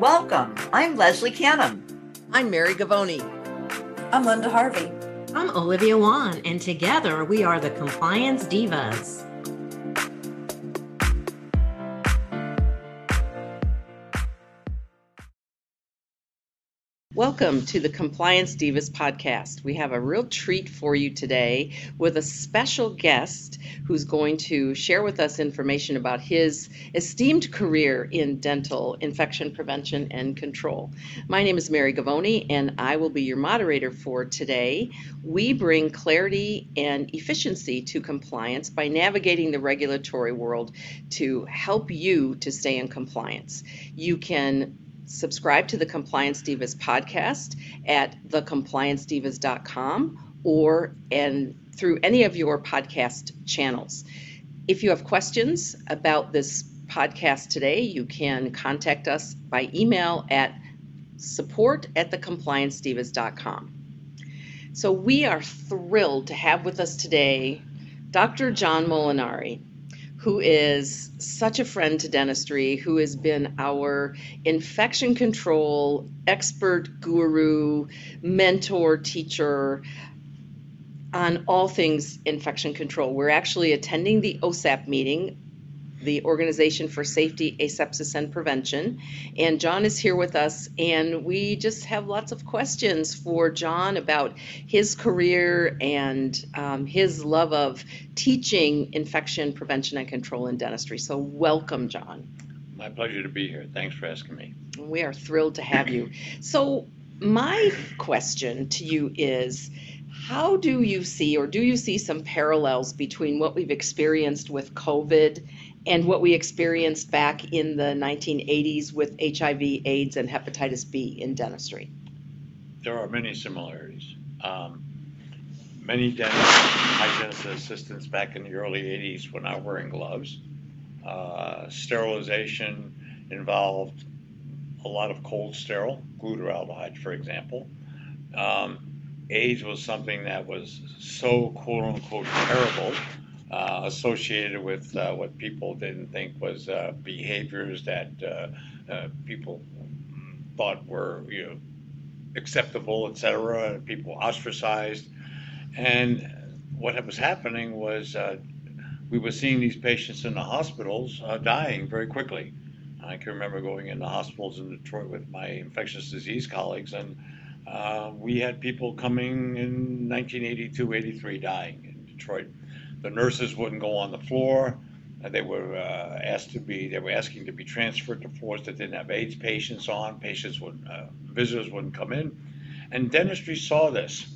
Welcome. I'm Leslie Canham. I'm Mary Govoni. I'm Linda Harvey. I'm Olivia Wann, and together we are the Compliance Divas. Welcome to the Compliance Divas podcast. We have a real treat for you today with a special guest who's going to share with us information about his esteemed career in dental infection prevention and control. My name is Mary Govoni, and I will be your moderator for today. We bring clarity and efficiency to compliance by navigating the regulatory world to help you to stay in compliance. You can subscribe to the Compliance Divas podcast at thecompliancedivas.com or and through any of your podcast channels. If you have questions about this podcast today, you can contact us by email at support at thecompliancedivas.com. So we are thrilled to have with us today Dr. John Molinari who is such a friend to dentistry, who has been our infection control expert guru, mentor, teacher on all things infection control. We're actually attending the OSAP meeting the Organization for Safety, Asepsis, and Prevention. And John is here with us, and we just have lots of questions for John about his career and um, his love of teaching infection prevention and control in dentistry. So, welcome, John. My pleasure to be here. Thanks for asking me. We are thrilled to have you. So, my question to you is how do you see, or do you see some parallels between what we've experienced with COVID and what we experienced back in the 1980s with HIV, AIDS, and hepatitis B in dentistry? There are many similarities. Um, many dentists, hygienist assistants back in the early 80s were not wearing gloves. Uh, sterilization involved a lot of cold sterile, glutaraldehyde, for example. Um, AIDS was something that was so quote unquote terrible uh, associated with uh, what people didn't think was uh, behaviors that uh, uh, people thought were you know acceptable, etc. People ostracized, and what was happening was we were seeing these patients in the hospitals dying very quickly. I can remember going into hospitals in Detroit with my infectious disease colleagues, and we had people coming in 1982, 83 dying in Detroit the nurses wouldn't go on the floor. Uh, they were uh, asked to be, they were asking to be transferred to floors that didn't have AIDS patients on. Patients would, uh, visitors wouldn't come in. And dentistry saw this.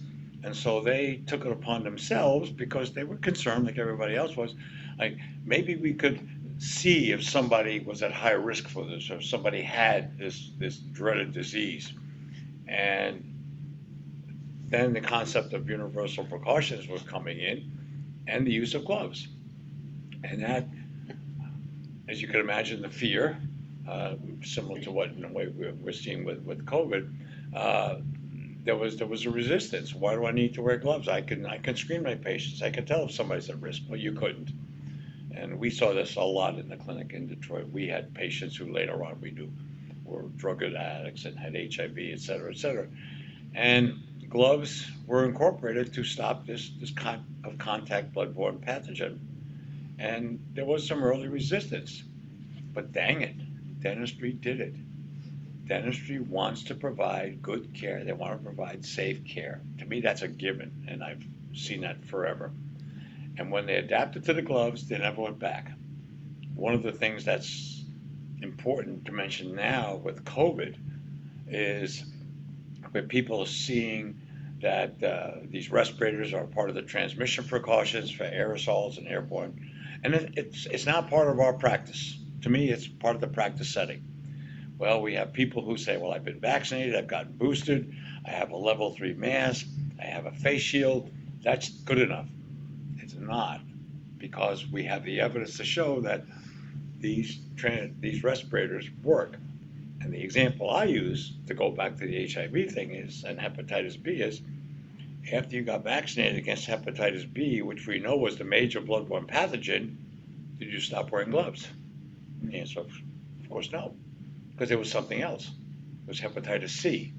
And so they took it upon themselves because they were concerned, like everybody else was, like maybe we could see if somebody was at higher risk for this or if somebody had this, this dreaded disease. And then the concept of universal precautions was coming in and the use of gloves. And that, as you can imagine, the fear, uh, similar to what in a way we're seeing with, with COVID, uh, there was there was a resistance. Why do I need to wear gloves? I can I can screen my patients. I can tell if somebody's at risk, but you couldn't. And we saw this a lot in the clinic in Detroit. We had patients who later on we knew were drug addicts and had HIV, et cetera, et cetera. And gloves were incorporated to stop this, this kind of contact bloodborne pathogen. And there was some early resistance. But dang it, dentistry did it. Dentistry wants to provide good care. They want to provide safe care. To me, that's a given, and I've seen that forever. And when they adapted to the gloves, they never went back. One of the things that's important to mention now with COVID is where people are seeing that uh, these respirators are part of the transmission precautions for aerosols and airborne. And it, it's, it's not part of our practice. To me, it's part of the practice setting. Well, we have people who say, Well, I've been vaccinated, I've gotten boosted, I have a level three mask, I have a face shield. That's good enough. It's not, because we have the evidence to show that these, these respirators work. And the example I use to go back to the HIV thing is, and hepatitis B is, after you got vaccinated against hepatitis B, which we know was the major bloodborne pathogen, did you stop wearing gloves? The answer, of course, no. because there was something else. It was hepatitis C,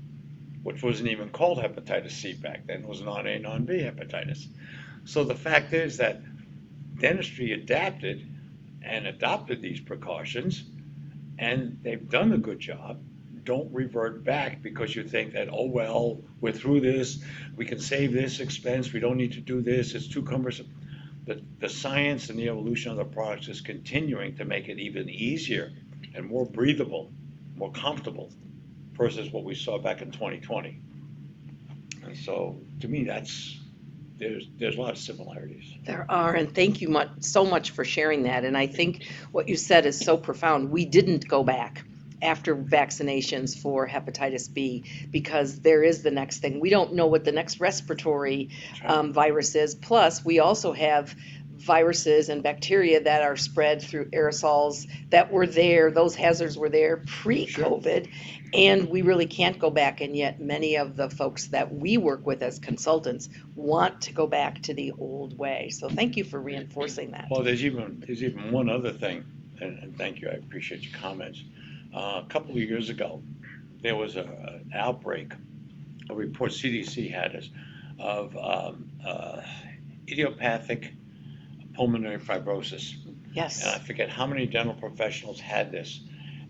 which wasn't even called hepatitis C back then. It was non A, non B hepatitis. So the fact is that dentistry adapted and adopted these precautions, and they've done a good job. Don't revert back because you think that, oh, well, we're through this, we can save this expense, we don't need to do this, it's too cumbersome. The, the science and the evolution of the products is continuing to make it even easier and more breathable, more comfortable versus what we saw back in 2020. And so, to me, that's there's there's a lot of similarities. There are, and thank you much, so much for sharing that. And I think what you said is so profound. We didn't go back after vaccinations for hepatitis B because there is the next thing. We don't know what the next respiratory um, virus is. Plus, we also have viruses and bacteria that are spread through aerosols that were there. Those hazards were there pre-COVID, and we really can't go back. And yet, many of the folks that we work with as consultants want to go back to the old way. So, thank you for reinforcing that. Well, there's even there's even one other thing, and, and thank you. I appreciate your comments. Uh, a couple of years ago, there was a, an outbreak. A report CDC had us of um, uh, idiopathic pulmonary fibrosis. Yes. And I forget how many dental professionals had this,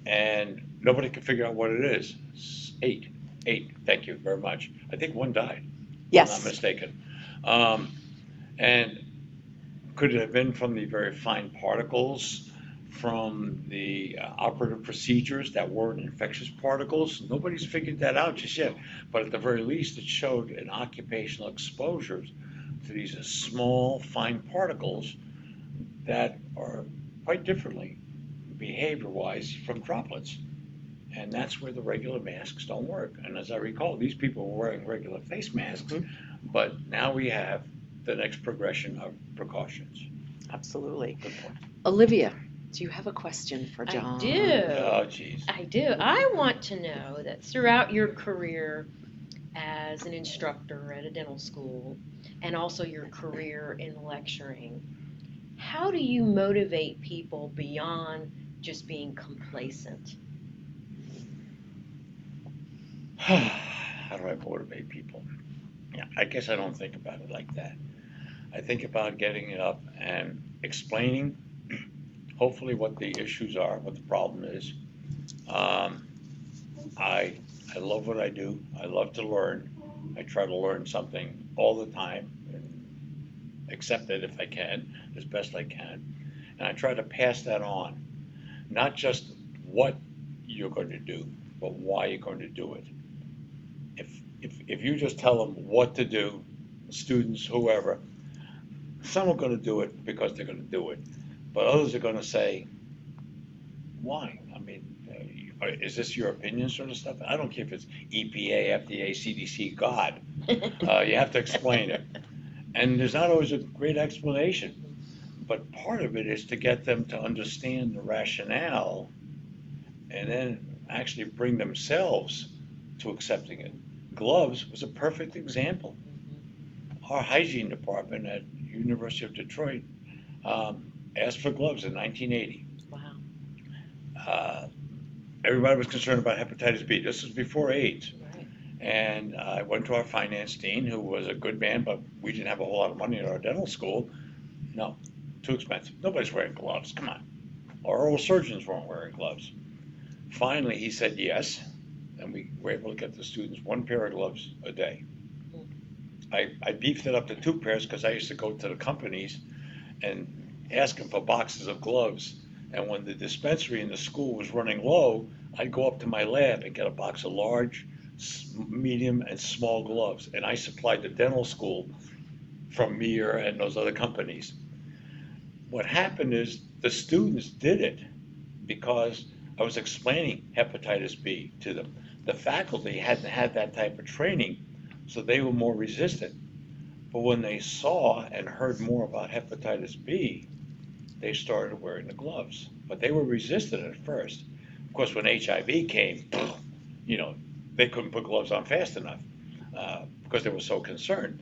and nobody could figure out what it is. Eight, eight. Thank you very much. I think one died. If I'm not mistaken. Um, and could it have been from the very fine particles from the uh, operative procedures that weren't infectious particles? Nobody's figured that out just yet. But at the very least, it showed an occupational exposure to these small, fine particles that are quite differently behavior wise from droplets. And that's where the regular masks don't work. And as I recall, these people were wearing regular face masks, but now we have the next progression of precautions. Absolutely. Olivia, do you have a question for John? I do. Oh, geez. I do. I want to know that throughout your career as an instructor at a dental school and also your career in lecturing, how do you motivate people beyond just being complacent? How do I motivate people? Yeah, I guess I don't think about it like that. I think about getting it up and explaining, hopefully, what the issues are, what the problem is. Um, I I love what I do. I love to learn. I try to learn something all the time, and accept it if I can, as best I can, and I try to pass that on. Not just what you're going to do, but why you're going to do it if, if, if you just tell them what to do, students, whoever, some are going to do it because they're going to do it, but others are going to say, why? I mean, uh, is this your opinion, sort of stuff? I don't care if it's EPA, FDA, CDC, God. Uh, you have to explain it. And there's not always a great explanation. But part of it is to get them to understand the rationale and then actually bring themselves to accepting it. Gloves was a perfect example. Our hygiene department at University of Detroit um, asked for gloves in 1980. Wow. Uh, everybody was concerned about hepatitis B. This was before AIDS. Right. And I went to our finance dean, who was a good man, but we didn't have a whole lot of money at our dental school. No, too expensive. Nobody's wearing gloves. Come on. Our oral surgeons weren't wearing gloves. Finally, he said yes, and we were able to get the students one pair of gloves a day. I, I beefed it up to two pairs because I used to go to the companies and ask them for boxes of gloves. And when the dispensary in the school was running low, I'd go up to my lab and get a box of large, medium, and small gloves. And I supplied the dental school from Mir and those other companies. What happened is the students did it because I was explaining hepatitis B to them. The faculty hadn't had that type of training, so they were more resistant. But when they saw and heard more about hepatitis B, they started wearing the gloves. But they were resistant at first. Of course, when HIV came, you know, they couldn't put gloves on fast enough uh, because they were so concerned.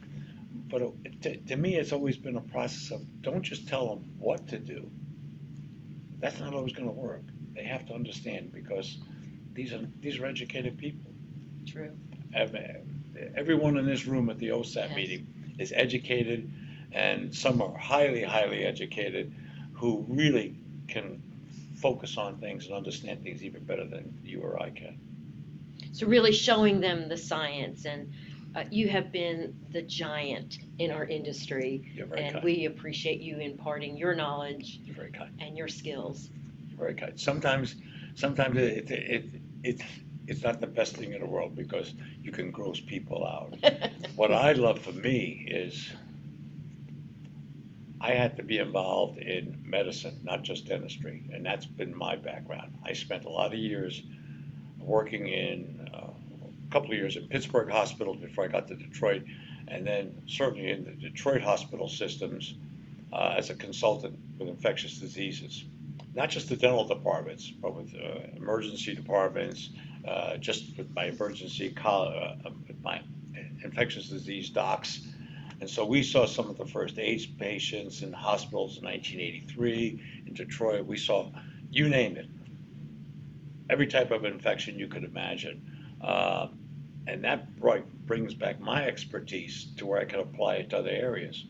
But it, to, to me, it's always been a process of don't just tell them what to do. That's not always going to work. They have to understand because these are these are educated people. True. Everyone in this room at the OSAP Yes. meeting is educated, and some are highly, highly educated, who really can focus on things and understand things even better than you or I can. So really showing them the science and uh, you have been the giant in our industry You're very and kind. we appreciate you imparting your knowledge You're very kind. and your skills. You're very kind. Sometimes, sometimes it, it, it, it it's not the best thing in the world because you can gross people out. What I love for me is I had to be involved in medicine, not just dentistry, and that's been my background. I spent a lot of years working in uh, a couple of years in Pittsburgh hospitals before I got to Detroit, and then certainly in the Detroit hospital systems uh, as a consultant with infectious diseases. Not just the dental departments, but with uh, emergency departments, uh, just with my emergency, uh, with my infectious disease docs. And so we saw some of the first AIDS patients in hospitals in 1983 in Detroit. We saw, you name it, every type of infection you could imagine. Uh, and that brought, brings back my expertise to where I could apply it to other areas.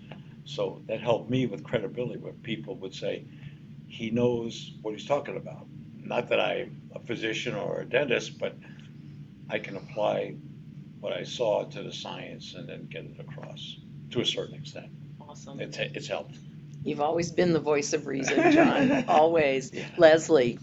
So that helped me with credibility, where people would say, he knows what he's talking about. Not that I'm a physician or a dentist, but I can apply what I saw to the science and then get it across to a certain extent. Awesome. It's, it's helped. You've always been the voice of reason, John, always. Leslie,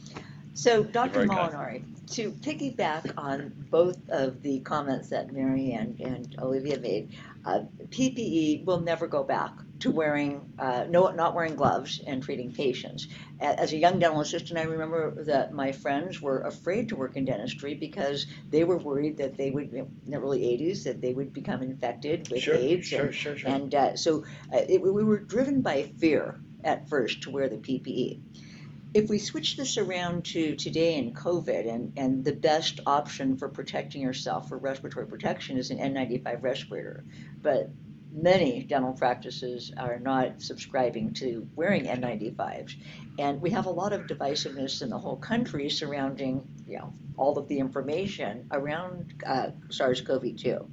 So, very Dr. kind. Molinari, to piggyback on both of the comments that Mary Ann and Olivia made, uh, PPE will never go back to wearing, uh, no, not wearing gloves and treating patients. As a young dental assistant, I remember that my friends were afraid to work in dentistry because they were worried that they would, in the early 80s, that they would become infected with Sure, AIDS. sure, and- sure, sure. And uh, so uh, it, we were driven by fear at first to wear the PPE. If we switch this around to today in COVID, and, and the best option for protecting yourself for respiratory protection is an N95 respirator, but many dental practices are not subscribing to wearing N95s. And we have a lot of divisiveness in the whole country surrounding, you know, all of the information around uh, SARS-CoV-2.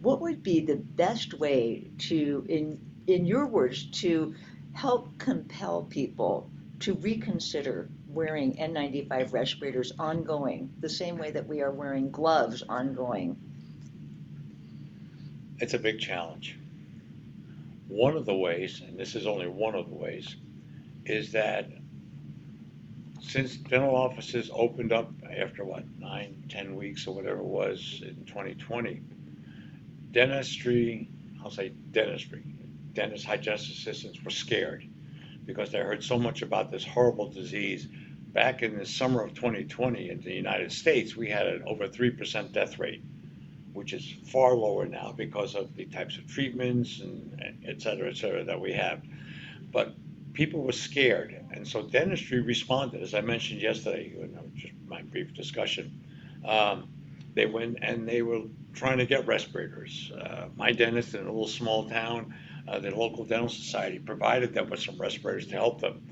What would be the best way to, in in your words, to help compel people to reconsider wearing N95 respirators ongoing, the same way that we are wearing gloves ongoing? It's a big challenge. One of the ways, and this is only one of the ways, is that since dental offices opened up after what, nine, ten weeks or whatever it was in 2020, dentistry, I'll say dentistry, dentists, hygienist assistants were scared because they heard so much about this horrible disease. Back in the summer of 2020 in the United States, we had an over 3% death rate which is far lower now because of the types of treatments and et cetera, et cetera, that we have. But people were scared, and so dentistry responded, as I mentioned yesterday, in just my brief discussion. Um, they went and they were trying to get respirators. Uh, my dentist in a little small town, uh, the local dental society provided them with some respirators to help them.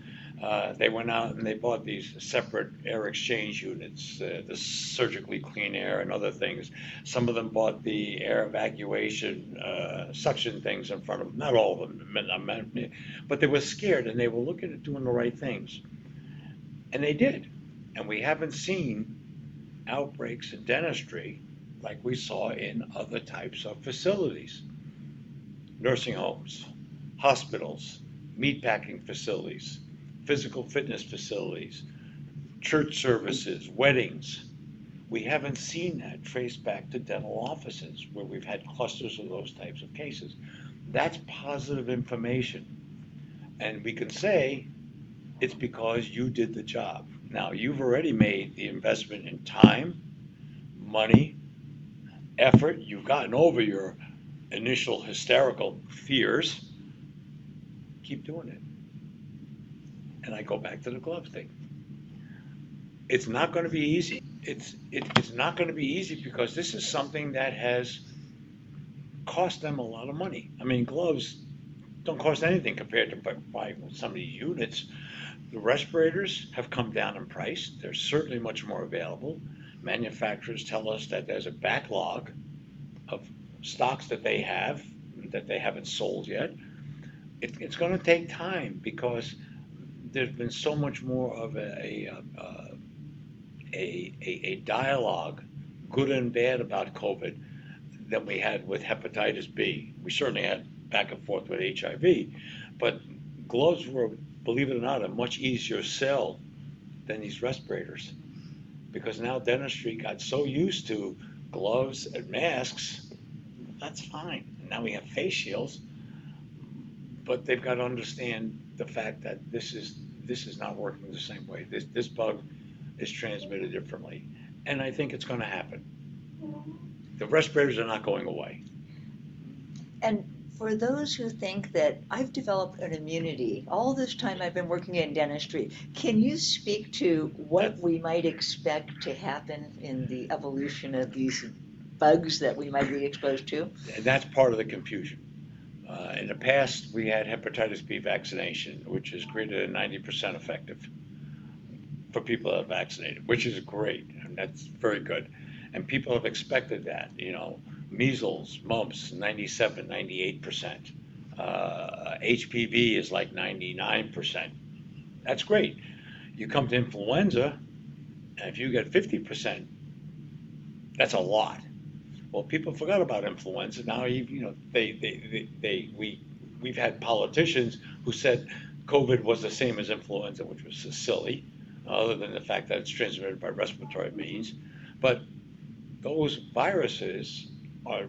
Uh, they went out and they bought these separate air exchange units, uh, the surgically clean air and other things. Some of them bought the air evacuation uh, suction things in front of them. Not all of them, but they were scared and they were looking at doing the right things. And they did. And we haven't seen outbreaks in dentistry like we saw in other types of facilities nursing homes, hospitals, meatpacking facilities, physical fitness facilities, church services, weddings. We haven't seen that traced back to dental offices where we've had clusters of those types of cases. That's positive information. And we can say it's because you did the job. Now, you've already made the investment in time, money, effort. You've gotten over your initial hysterical fears. Keep doing it. And I go back to the glove thing. It's not going to be easy. It's it, it's not going to be easy because this is something that has cost them a lot of money. I mean, gloves don't cost anything compared to bu- buying some of these units. The respirators have come down in price. They're certainly much more available. manufacturers tell us that there's a backlog of stocks that they have that they haven't sold yet. It, it's going to take time because there's been so much more of a a, uh, a, a, a dialogue, good and bad, about COVID than we had with hepatitis B. We certainly had back and forth with HIV, but gloves were, believe it or not, a much easier sell than these respirators because now dentistry got so used to gloves and masks. That's fine. Now we have face shields, but they've got to understand the fact that this is this is not working the same way. This this bug is transmitted differently, and I think it's going to happen. The respirators are not going away. And for those who think that I've developed an immunity all this time I've been working in dentistry, can you speak to what we might expect to happen in the evolution of these bugs that we might be exposed to? And that's part of the confusion. Uh, in the past, we had hepatitis B vaccination, which is greater than 90% effective for people that are vaccinated, which is great, that's very good. And people have expected that, you know, measles, mumps, 97, 98%. Uh, HPV is like 99%. That's great. You come to influenza, and if you get 50%, that's a lot. Well, people forgot about influenza. Now, you, know, they, they, they, they, we, we've had politicians who said COVID was the same as influenza, which was so silly, other than the fact that it's transmitted by respiratory means. But those viruses are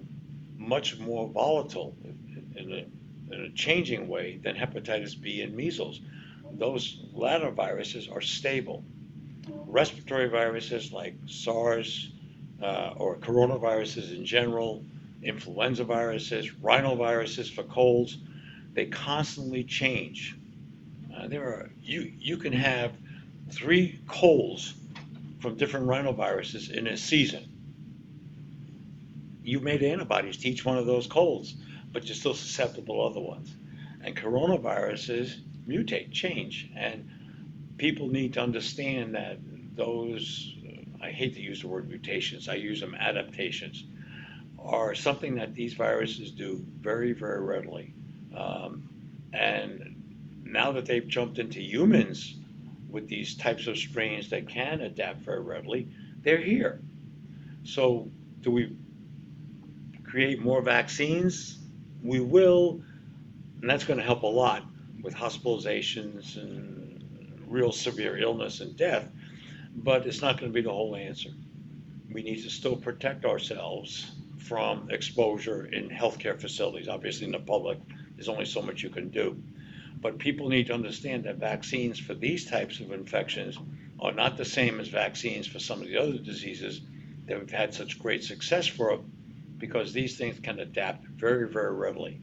much more volatile in a, in a changing way than hepatitis B and measles. Those latter viruses are stable. Respiratory viruses like SARS uh, or coronaviruses in general, influenza viruses, rhinoviruses for colds, they constantly change. Uh, there are you you can have three colds from different rhinoviruses in a season you made antibodies to each one of those colds, but you're still susceptible to other ones. And coronaviruses mutate, change, and people need to understand that those, I hate to use the word mutations, I use them adaptations, are something that these viruses do very, very readily. Um, and now that they've jumped into humans with these types of strains that can adapt very readily, they're here. So, do we create more vaccines, we will, and that's going to help a lot with hospitalizations and real severe illness and death, but it's not going to be the whole answer. We need to still protect ourselves from exposure in healthcare facilities. Obviously, in the public, there's only so much you can do. But people need to understand that vaccines for these types of infections are not the same as vaccines for some of the other diseases that we've had such great success for because these things can adapt very, very readily.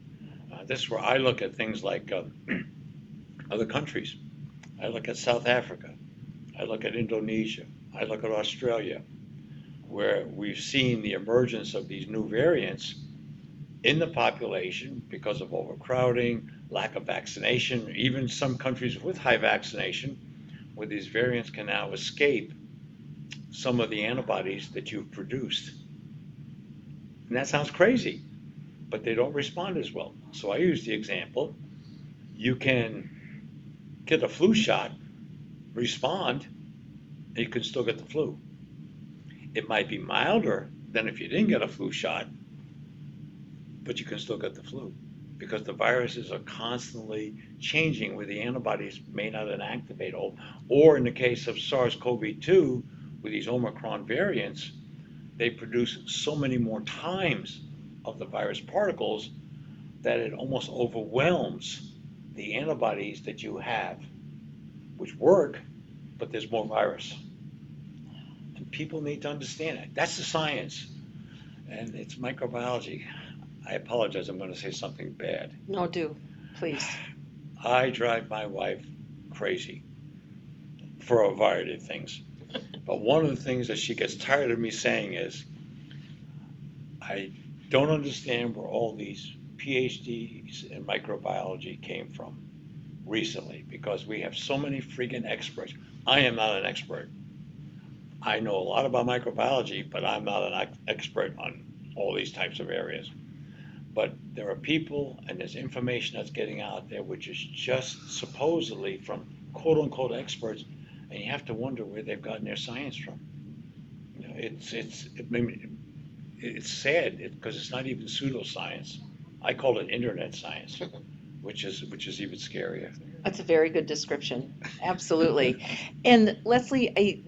Uh, this is where I look at things like uh, other countries. I look at South Africa. I look at Indonesia. I look at Australia, where we've seen the emergence of these new variants in the population because of overcrowding, lack of vaccination, even some countries with high vaccination, where these variants can now escape some of the antibodies that you've produced. And that sounds crazy, but they don't respond as well. So I use the example you can get a flu shot, respond, and you can still get the flu. It might be milder than if you didn't get a flu shot, but you can still get the flu because the viruses are constantly changing where the antibodies may not inactivate. Or in the case of SARS CoV 2, with these Omicron variants, they produce so many more times of the virus particles that it almost overwhelms the antibodies that you have, which work, but there's more virus. And people need to understand it. That's the science. And it's microbiology. I apologize, I'm going to say something bad. No, do, please. I drive my wife crazy for a variety of things. But one of the things that she gets tired of me saying is, I don't understand where all these PhDs in microbiology came from recently because we have so many freaking experts. I am not an expert. I know a lot about microbiology, but I'm not an expert on all these types of areas. But there are people and there's information that's getting out there which is just supposedly from quote unquote experts, and you have to wonder where they've gotten their science from. You know, it's it's it's sad because it's not even pseudoscience. I call it internet science, which is which is even scarier. That's a very good description. Absolutely. And Leslie, I,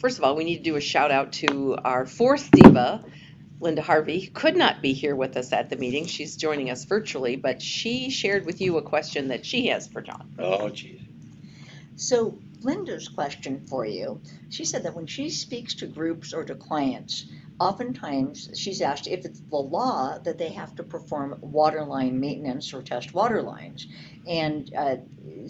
first of all, we need to do a shout out to our fourth diva, Linda Harvey, who could not be here with us at the meeting. She's joining us virtually, but she shared with you a question that she has for John. Oh, geez. So Linda's question for you, she said that when she speaks to groups or to clients, oftentimes she's asked if it's the law that they have to perform water line maintenance or test water lines. And uh,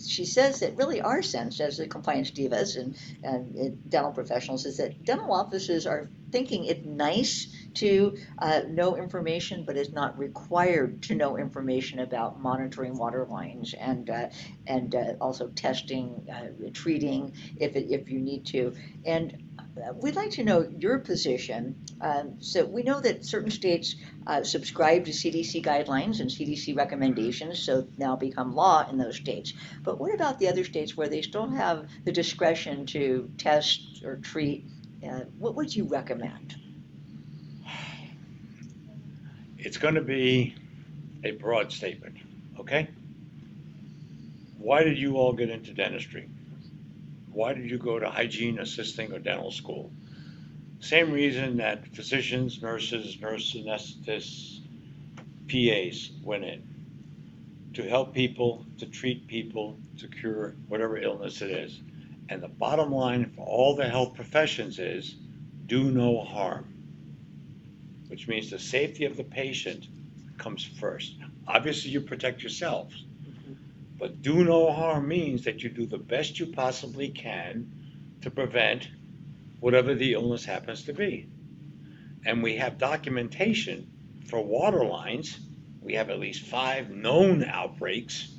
she says that really our sense as the compliance divas and, and dental professionals is that dental offices are thinking it's nice to uh, know information, but is not required to know information about monitoring water lines and uh, and uh, also testing, uh, treating if it, if you need to. And we'd like to know your position. Um, so we know that certain states uh, subscribe to CDC guidelines and CDC recommendations, so now become law in those states. But what about the other states where they still have the discretion to test or treat? Uh, what would you recommend? It's going to be a broad statement, okay? Why did you all get into dentistry? Why did you go to hygiene assisting or dental school? Same reason that physicians, nurses, nurse anesthetists, PAs went in to help people, to treat people, to cure whatever illness it is. And the bottom line for all the health professions is do no harm, which means the safety of the patient comes first. Obviously, you protect yourselves, but do no harm means that you do the best you possibly can to prevent whatever the illness happens to be. And we have documentation for water lines. We have at least five known outbreaks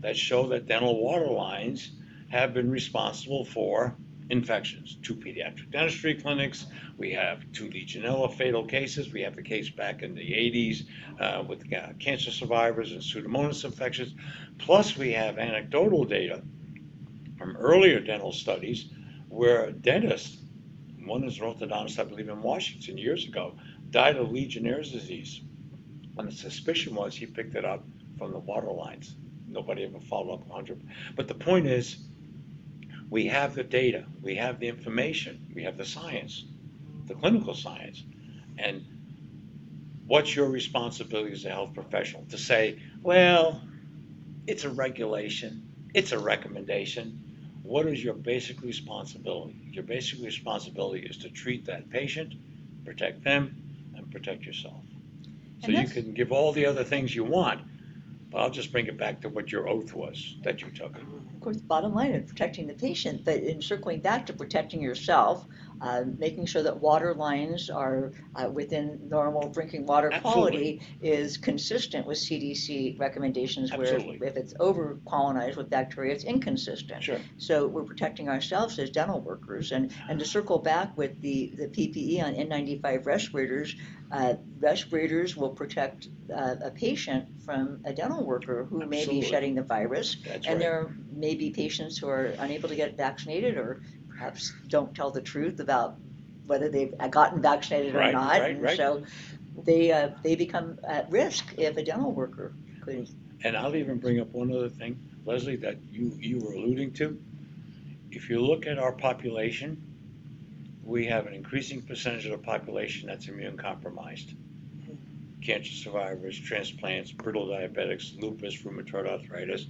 that show that dental water lines have been responsible for infections. Two pediatric dentistry clinics. We have two Legionella fatal cases. We have a case back in the 80s uh, with uh, cancer survivors and Pseudomonas infections. Plus, we have anecdotal data from earlier dental studies where dentists, one is an orthodontist, I believe, in Washington years ago, died of Legionnaire's disease. And the suspicion was he picked it up from the water lines. Nobody ever followed up 100. But the point is, we have the data, we have the information, we have the science, the clinical science. And what's your responsibility as a health professional to say, well, it's a regulation, it's a recommendation. What is your basic responsibility? Your basic responsibility is to treat that patient, protect them, and protect yourself. So you can give all the other things you want, but I'll just bring it back to what your oath was that you took. Of course, bottom line is protecting the patient, but in circling back to protecting yourself, uh, making sure that water lines are uh, within normal drinking water quality is consistent with CDC recommendations. Where Absolutely. if it's over colonized with bacteria, it's inconsistent. Sure. So we're protecting ourselves as dental workers. And, and to circle back with the, the PPE on N95 respirators, uh, respirators will protect uh, a patient from a dental worker who may be shedding the virus. That's And right. there may be patients who are unable to get vaccinated or perhaps don't tell the truth about whether they've gotten vaccinated or not. right, and right. so they, uh, they become at risk if a dental worker could. And I'll even bring up one other thing, Leslie, that you, you were alluding to. If you look at our population, we have an increasing percentage of the population that's immune compromised. Cancer survivors, transplants, brittle diabetics, lupus, rheumatoid arthritis,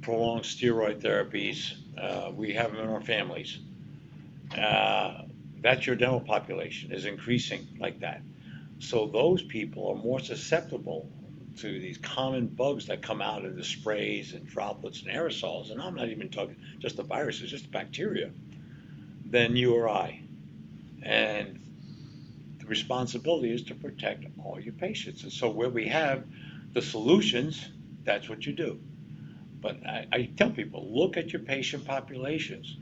prolonged steroid therapies. Uh, we have them in our families. Uh, that's your dental population is increasing like that. So those people are more susceptible to these common bugs that come out in the sprays and droplets and aerosols, and I'm not even talking just the viruses, just the bacteria, than you or I. And the responsibility is to protect all your patients. And so where we have the solutions, that's what you do. But I, I tell people, look at your patient populations.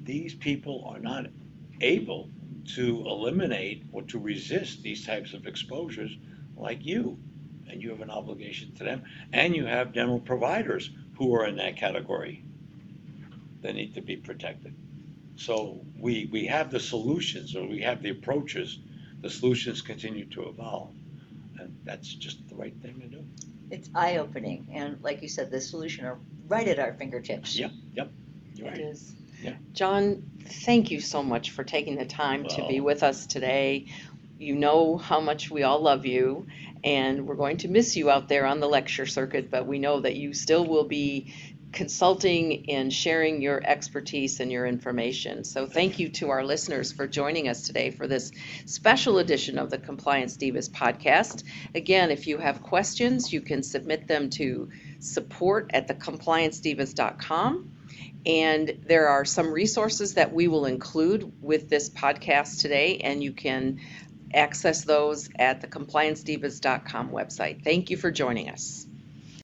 These people are not able to eliminate or to resist these types of exposures like you. And you have an obligation to them. And you have dental providers who are in that category They need to be protected. So we, we have the solutions or we have the approaches. The solutions continue to evolve. And that's just the right thing to do. It's eye opening. And like you said, the solution are right at our fingertips. Yep, yep. You're It right. is. Yeah. John, thank you so much for taking the time to be Well- with us today. You know how much we all love you, and we're going to miss you out there on the lecture circuit, but we know that you still will be consulting and sharing your expertise and your information. So thank you to our listeners for joining us today for this special edition of the Compliance Divas podcast. Again, if you have questions, you can submit them to support at thecompliancedivas.com. And there are some resources that we will include with this podcast today, and you can access those at the compliancedivas.com website. Thank you for joining us.